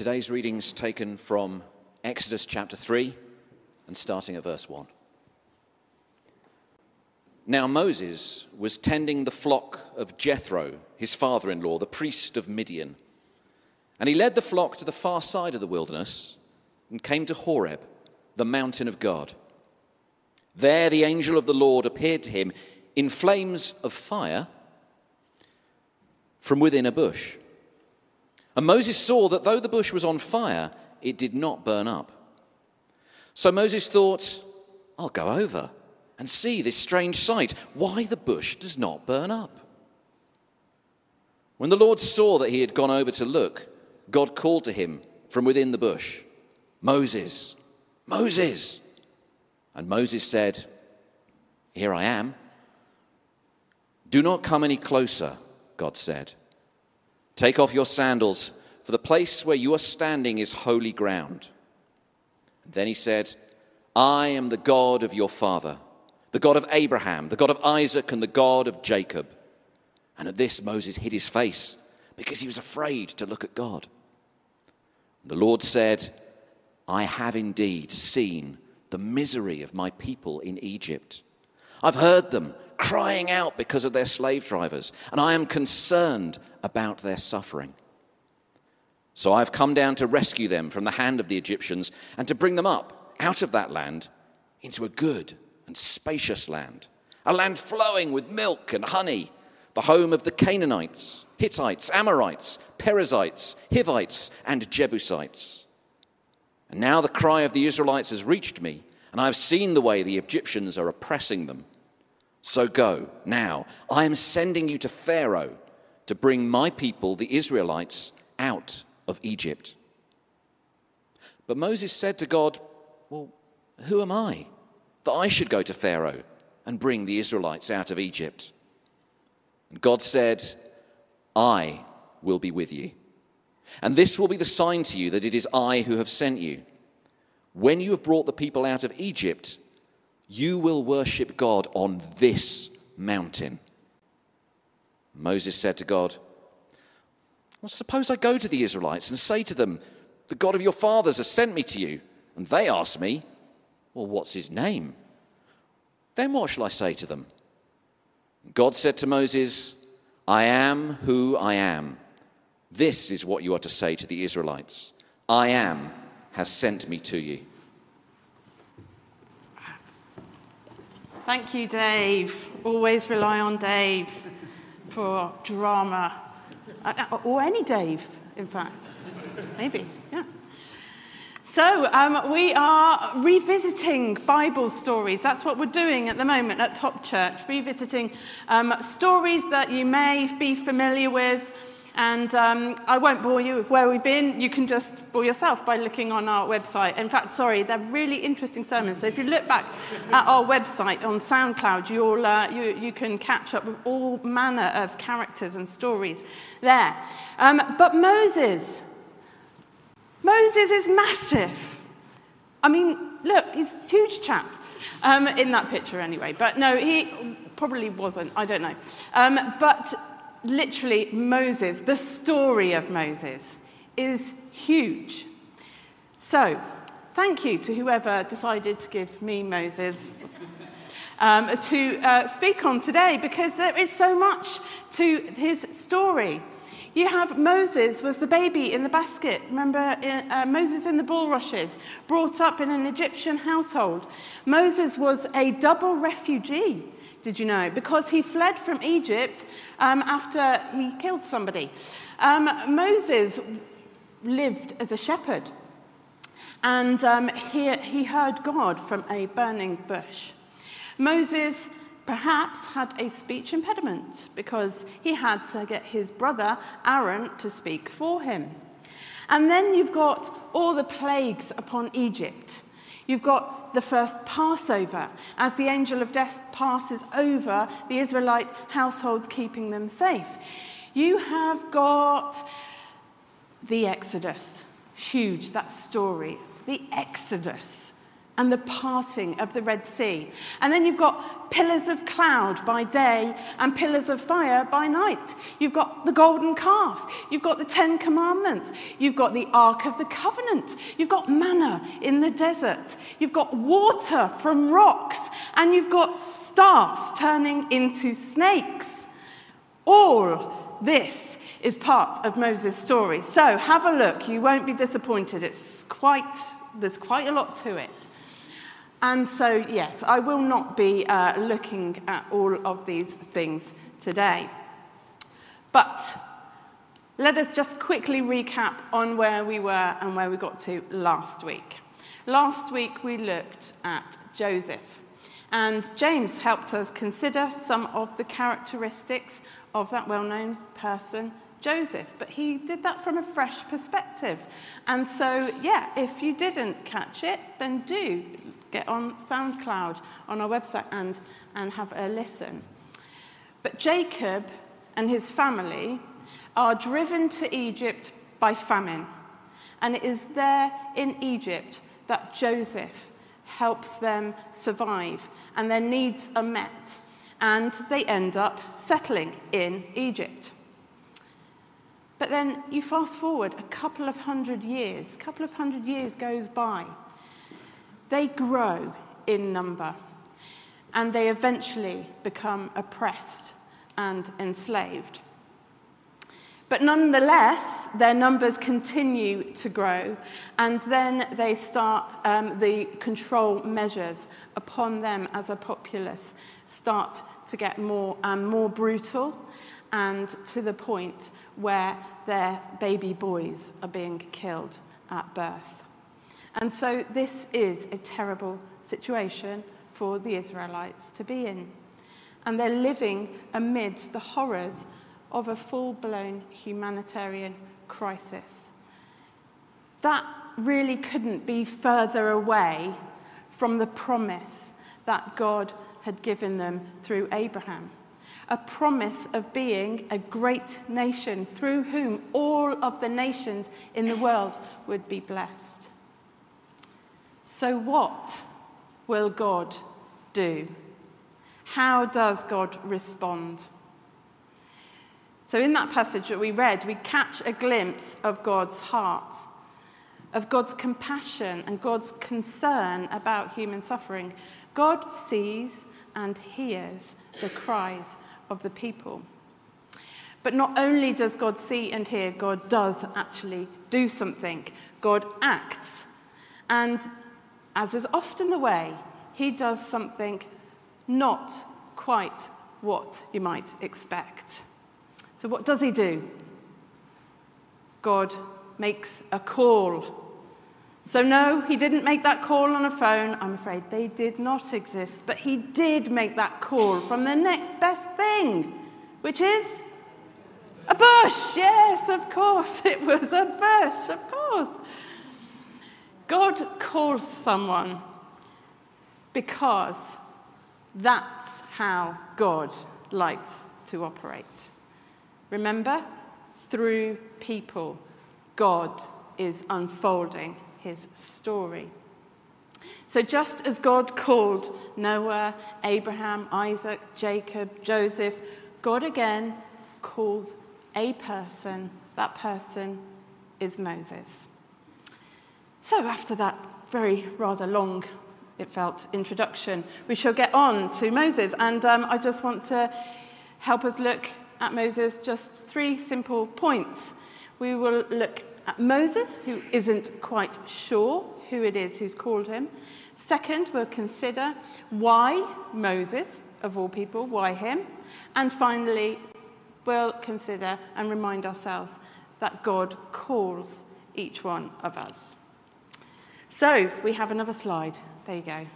Today's reading's taken from Exodus chapter 3 and starting at verse 1. Now Moses was tending the flock of Jethro, his father in law, the priest of Midian. And he led the flock to the far side of the wilderness and came to Horeb, the mountain of God. There the angel of the Lord appeared to him in flames of fire from within a bush. And Moses saw that though the bush was on fire, it did not burn up. So Moses thought, I'll go over and see this strange sight, why the bush does not burn up. When the Lord saw that he had gone over to look, God called to him from within the bush, Moses, Moses. And Moses said, Here I am. Do not come any closer, God said. Take off your sandals, for the place where you are standing is holy ground. And then he said, I am the God of your father, the God of Abraham, the God of Isaac, and the God of Jacob. And at this, Moses hid his face because he was afraid to look at God. The Lord said, I have indeed seen the misery of my people in Egypt. I've heard them crying out because of their slave drivers, and I am concerned about their suffering. So I've come down to rescue them from the hand of the Egyptians and to bring them up out of that land into a good and spacious land, a land flowing with milk and honey, the home of the Canaanites, Hittites, Amorites, Perizzites, Hivites, and Jebusites. And now the cry of the Israelites has reached me, and I have seen the way the Egyptians are oppressing them. So go now. I am sending you to Pharaoh to bring my people, the Israelites, out of Egypt. But Moses said to God, Well, who am I that I should go to Pharaoh and bring the Israelites out of Egypt? And God said, I will be with you. And this will be the sign to you that it is I who have sent you. When you have brought the people out of Egypt, you will worship God on this mountain. Moses said to God, Well, suppose I go to the Israelites and say to them, The God of your fathers has sent me to you. And they ask me, Well, what's his name? Then what shall I say to them? God said to Moses, I am who I am. This is what you are to say to the Israelites I am has sent me to you. Thank you, Dave. Always rely on Dave for drama. Uh, uh, or any Dave, in fact. Maybe, yeah. So, um, we are revisiting Bible stories. That's what we're doing at the moment at Top Church, revisiting um, stories that you may be familiar with and um, I won't bore you with where we've been. You can just bore yourself by looking on our website. In fact, sorry, they're really interesting sermons. So if you look back at our website on SoundCloud, you'll, uh, you, you can catch up with all manner of characters and stories there. Um, but Moses, Moses is massive. I mean, look, he's a huge chap. Um, in that picture, anyway. But no, he probably wasn't. I don't know. Um, but literally Moses, the story of Moses, is huge. So, thank you to whoever decided to give me Moses um, to uh, speak on today because there is so much to his story. You have Moses was the baby in the basket. Remember uh, Moses in the bulrushes, brought up in an Egyptian household. Moses was a double refugee did you know? Because he fled from Egypt um, after he killed somebody. Um, Moses lived as a shepherd, and um, he, he heard God from a burning bush. Moses perhaps had a speech impediment because he had to get his brother Aaron to speak for him. And then you've got all the plagues upon Egypt. You've got the first Passover, as the angel of death passes over the Israelite households, keeping them safe. You have got the Exodus, huge, that story, the Exodus. And the parting of the Red Sea. And then you've got pillars of cloud by day and pillars of fire by night. You've got the golden calf. You've got the Ten Commandments. You've got the Ark of the Covenant. You've got manna in the desert. You've got water from rocks. And you've got stars turning into snakes. All this is part of Moses' story. So have a look. You won't be disappointed. It's quite, there's quite a lot to it. And so, yes, I will not be uh, looking at all of these things today. But let us just quickly recap on where we were and where we got to last week. Last week we looked at Joseph, and James helped us consider some of the characteristics of that well known person, Joseph. But he did that from a fresh perspective. And so, yeah, if you didn't catch it, then do get on SoundCloud on our website and, and have a listen. But Jacob and his family are driven to Egypt by famine. And it is there in Egypt that Joseph helps them survive and their needs are met. And they end up settling in Egypt. But then you fast forward a couple of hundred years, a couple of hundred years goes by. They grow in number and they eventually become oppressed and enslaved. But nonetheless, their numbers continue to grow, and then they start um, the control measures upon them as a populace start to get more and more brutal, and to the point where their baby boys are being killed at birth. And so, this is a terrible situation for the Israelites to be in. And they're living amidst the horrors of a full blown humanitarian crisis. That really couldn't be further away from the promise that God had given them through Abraham. A promise of being a great nation through whom all of the nations in the world would be blessed. So, what will God do? How does God respond? So, in that passage that we read, we catch a glimpse of God's heart, of God's compassion and God's concern about human suffering. God sees and hears the cries of the people. But not only does God see and hear, God does actually do something. God acts. And as is often the way, he does something not quite what you might expect. So, what does he do? God makes a call. So, no, he didn't make that call on a phone. I'm afraid they did not exist. But he did make that call from the next best thing, which is a bush. Yes, of course, it was a bush, of course. God calls someone because that's how God likes to operate. Remember, through people, God is unfolding his story. So, just as God called Noah, Abraham, Isaac, Jacob, Joseph, God again calls a person. That person is Moses. So, after that very rather long, it felt, introduction, we shall get on to Moses. And um, I just want to help us look at Moses, just three simple points. We will look at Moses, who isn't quite sure who it is who's called him. Second, we'll consider why Moses, of all people, why him? And finally, we'll consider and remind ourselves that God calls each one of us. So, we have another slide. There you go.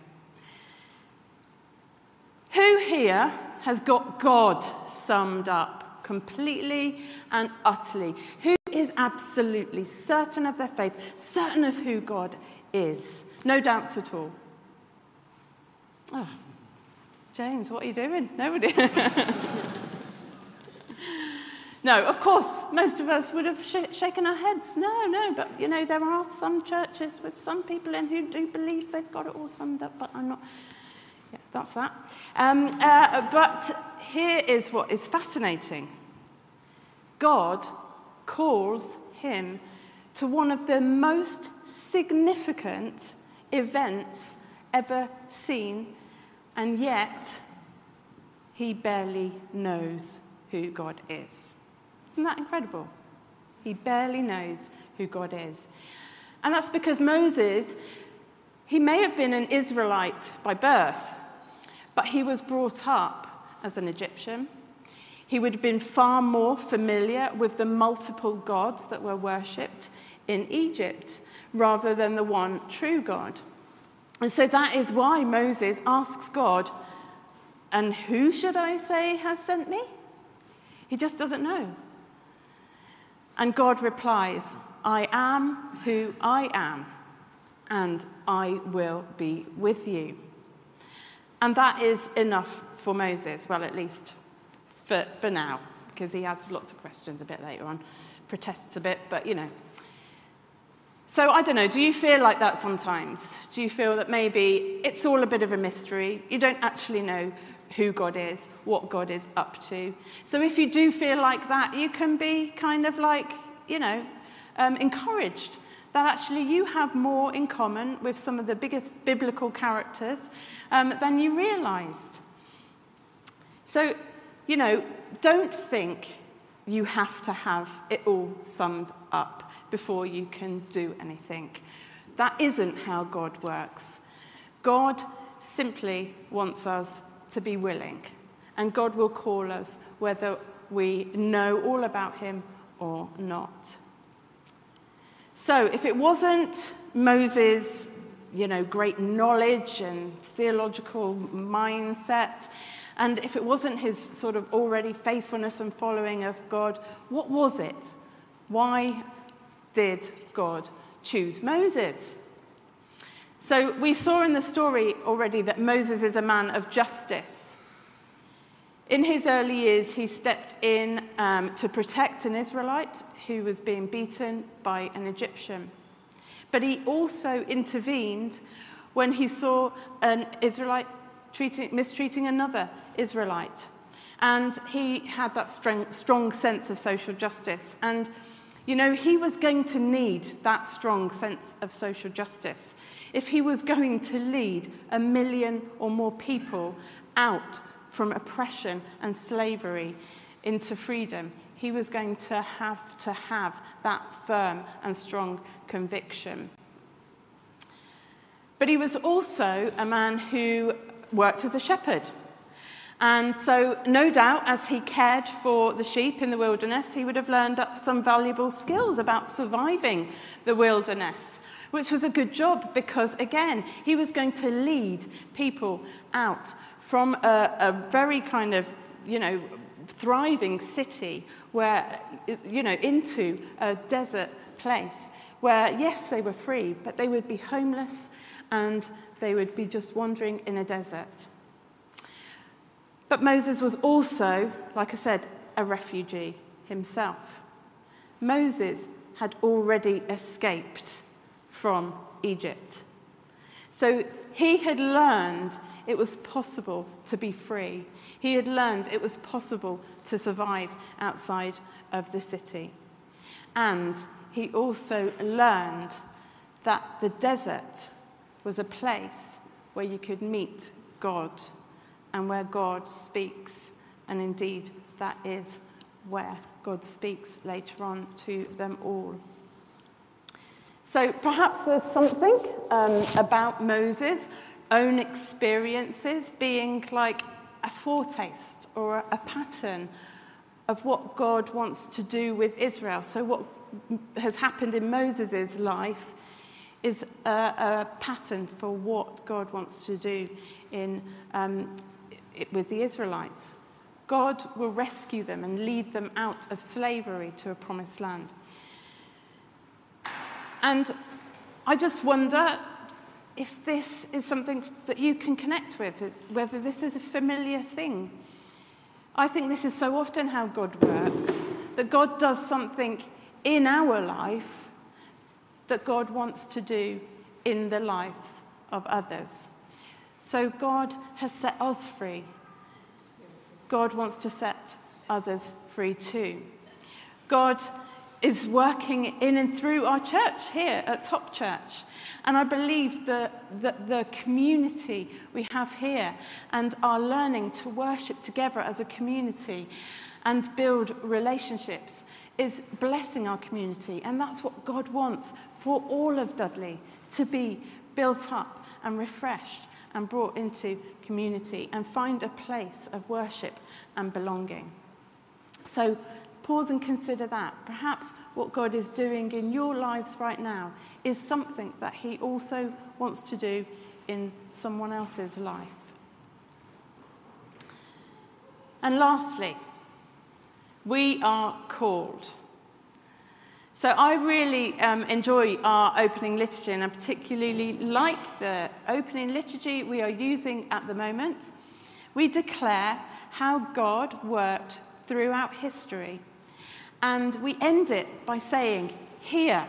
Who here has got God summed up completely and utterly, who is absolutely certain of their faith, certain of who God is. No doubts at all. Oh, James, what are you doing? Nobody. No, of course, most of us would have sh- shaken our heads. No, no, but you know, there are some churches with some people in who do believe they've got it all summed up, but I'm not. Yeah, that's that. Um, uh, but here is what is fascinating God calls him to one of the most significant events ever seen, and yet he barely knows who God is. Isn't that incredible? He barely knows who God is. And that's because Moses, he may have been an Israelite by birth, but he was brought up as an Egyptian. He would have been far more familiar with the multiple gods that were worshipped in Egypt rather than the one true God. And so that is why Moses asks God, And who should I say has sent me? He just doesn't know. And God replies, I am who I am, and I will be with you. And that is enough for Moses, well, at least for, for now, because he has lots of questions a bit later on, protests a bit, but you know. So I don't know, do you feel like that sometimes? Do you feel that maybe it's all a bit of a mystery? You don't actually know who God is, what God is up to. So if you do feel like that, you can be kind of like, you know, um, encouraged that actually you have more in common with some of the biggest biblical characters um, than you realized. So, you know, don't think you have to have it all summed up before you can do anything. That isn't how God works. God simply wants us to be willing. And God will call us whether we know all about Him or not. So, if it wasn't Moses' you know, great knowledge and theological mindset, and if it wasn't his sort of already faithfulness and following of God, what was it? Why did God choose Moses? So we saw in the story already that Moses is a man of justice. In his early years, he stepped in um, to protect an Israelite who was being beaten by an Egyptian. But he also intervened when he saw an Israelite treating, mistreating another Israelite. And he had that strong, strong sense of social justice. And, you know, he was going to need that strong sense of social justice if he was going to lead a million or more people out from oppression and slavery into freedom, he was going to have to have that firm and strong conviction. But he was also a man who worked as a shepherd. And so, no doubt, as he cared for the sheep in the wilderness, he would have learned some valuable skills about surviving the wilderness which was a good job because, again, he was going to lead people out from a, a very kind of, you know, thriving city where, you know, into a desert place where, yes, they were free, but they would be homeless and they would be just wandering in a desert. But Moses was also, like I said, a refugee himself. Moses had already escaped from Egypt. So he had learned it was possible to be free. He had learned it was possible to survive outside of the city. And he also learned that the desert was a place where you could meet God and where God speaks. And indeed, that is where God speaks later on to them all. So perhaps there's something um, about Moses' own experiences being like a foretaste or a pattern of what God wants to do with Israel. So, what has happened in Moses' life is a, a, pattern for what God wants to do in, um, with the Israelites. God will rescue them and lead them out of slavery to a promised land. And I just wonder if this is something that you can connect with, whether this is a familiar thing. I think this is so often how God works, that God does something in our life that God wants to do in the lives of others. So God has set us free. God wants to set others free too. God is working in and through our church here at Top Church. And I believe that the, the community we have here and our learning to worship together as a community and build relationships is blessing our community. And that's what God wants for all of Dudley to be built up and refreshed and brought into community and find a place of worship and belonging. So pause and consider that. Perhaps what God is doing in your lives right now is something that He also wants to do in someone else's life. And lastly, we are called. So I really um, enjoy our opening liturgy, and I particularly like the opening liturgy we are using at the moment. We declare how God worked throughout history. And we end it by saying, Here,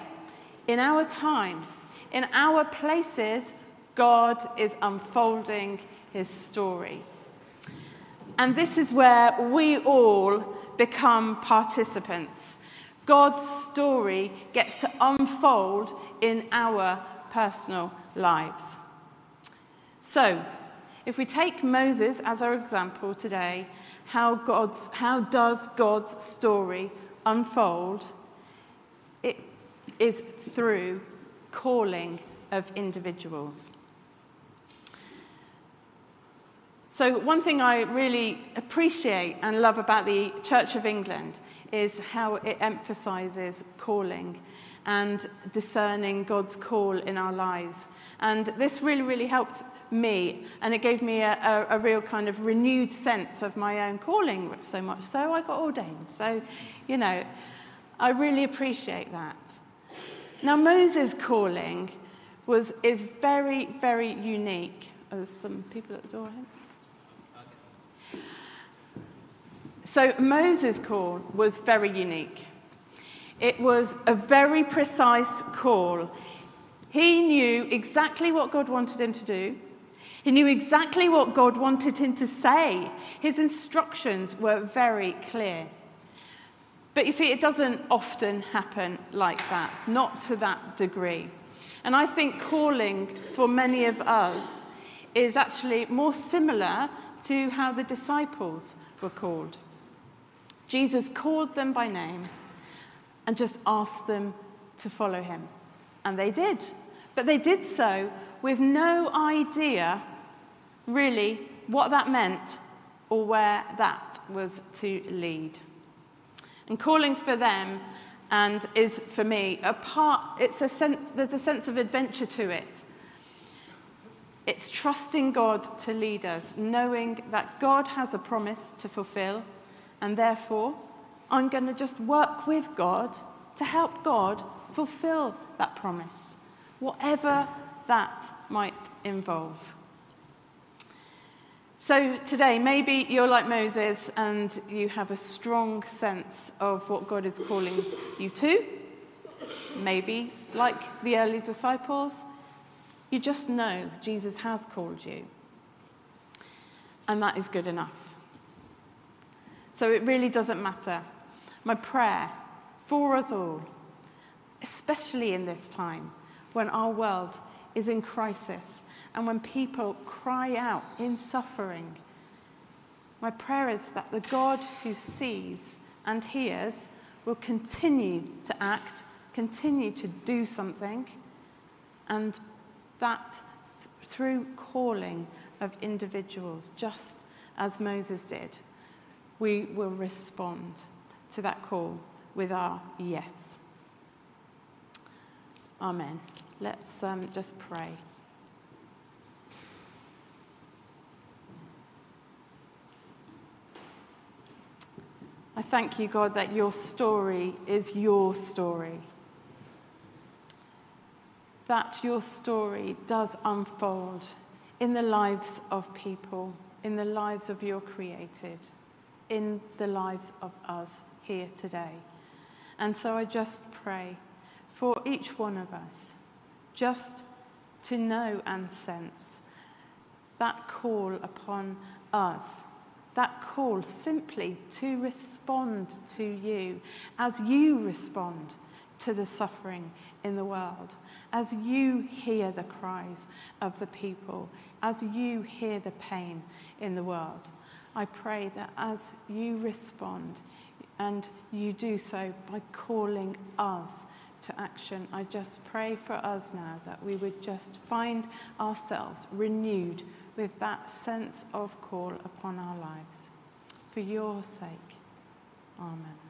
in our time, in our places, God is unfolding his story. And this is where we all become participants. God's story gets to unfold in our personal lives. So, if we take Moses as our example today, how, God's, how does God's story unfold? It is through calling of individuals. So, one thing I really appreciate and love about the Church of England is how it emphasizes calling and discerning God's call in our lives. And this really, really helps me, and it gave me a, a, a, real kind of renewed sense of my own calling so much so I got ordained. So, you know, I really appreciate that. Now, Moses' calling was, is very, very unique. There's some people at the door here. So, Moses' call was very unique. It was a very precise call. He knew exactly what God wanted him to do. He knew exactly what God wanted him to say. His instructions were very clear. But you see, it doesn't often happen like that, not to that degree. And I think calling for many of us is actually more similar to how the disciples were called. Jesus called them by name and just asked them to follow him. And they did. But they did so with no idea really what that meant or where that was to lead. And calling for them and is for me a part it's a sense there's a sense of adventure to it. It's trusting God to lead us, knowing that God has a promise to fulfill, and therefore I'm going to just work with God to help God fulfill that promise, whatever that might involve. So today, maybe you're like Moses and you have a strong sense of what God is calling you to. Maybe, like the early disciples, you just know Jesus has called you. And that is good enough. So it really doesn't matter. My prayer for us all, especially in this time when our world is in crisis and when people cry out in suffering. My prayer is that the God who sees and hears will continue to act, continue to do something, and that th- through calling of individuals, just as Moses did, we will respond to that call with our yes. Amen. Let's um, just pray. I thank you, God, that your story is your story. That your story does unfold in the lives of people, in the lives of your created, in the lives of us here today. And so I just pray for each one of us just to know and sense that call upon us, that call simply to respond to you as you respond to the suffering in the world, as you hear the cries of the people, as you hear the pain in the world. I pray that as you respond, and you do so by calling us to action. I just pray for us now that we would just find ourselves renewed with that sense of call upon our lives. For your sake, Amen.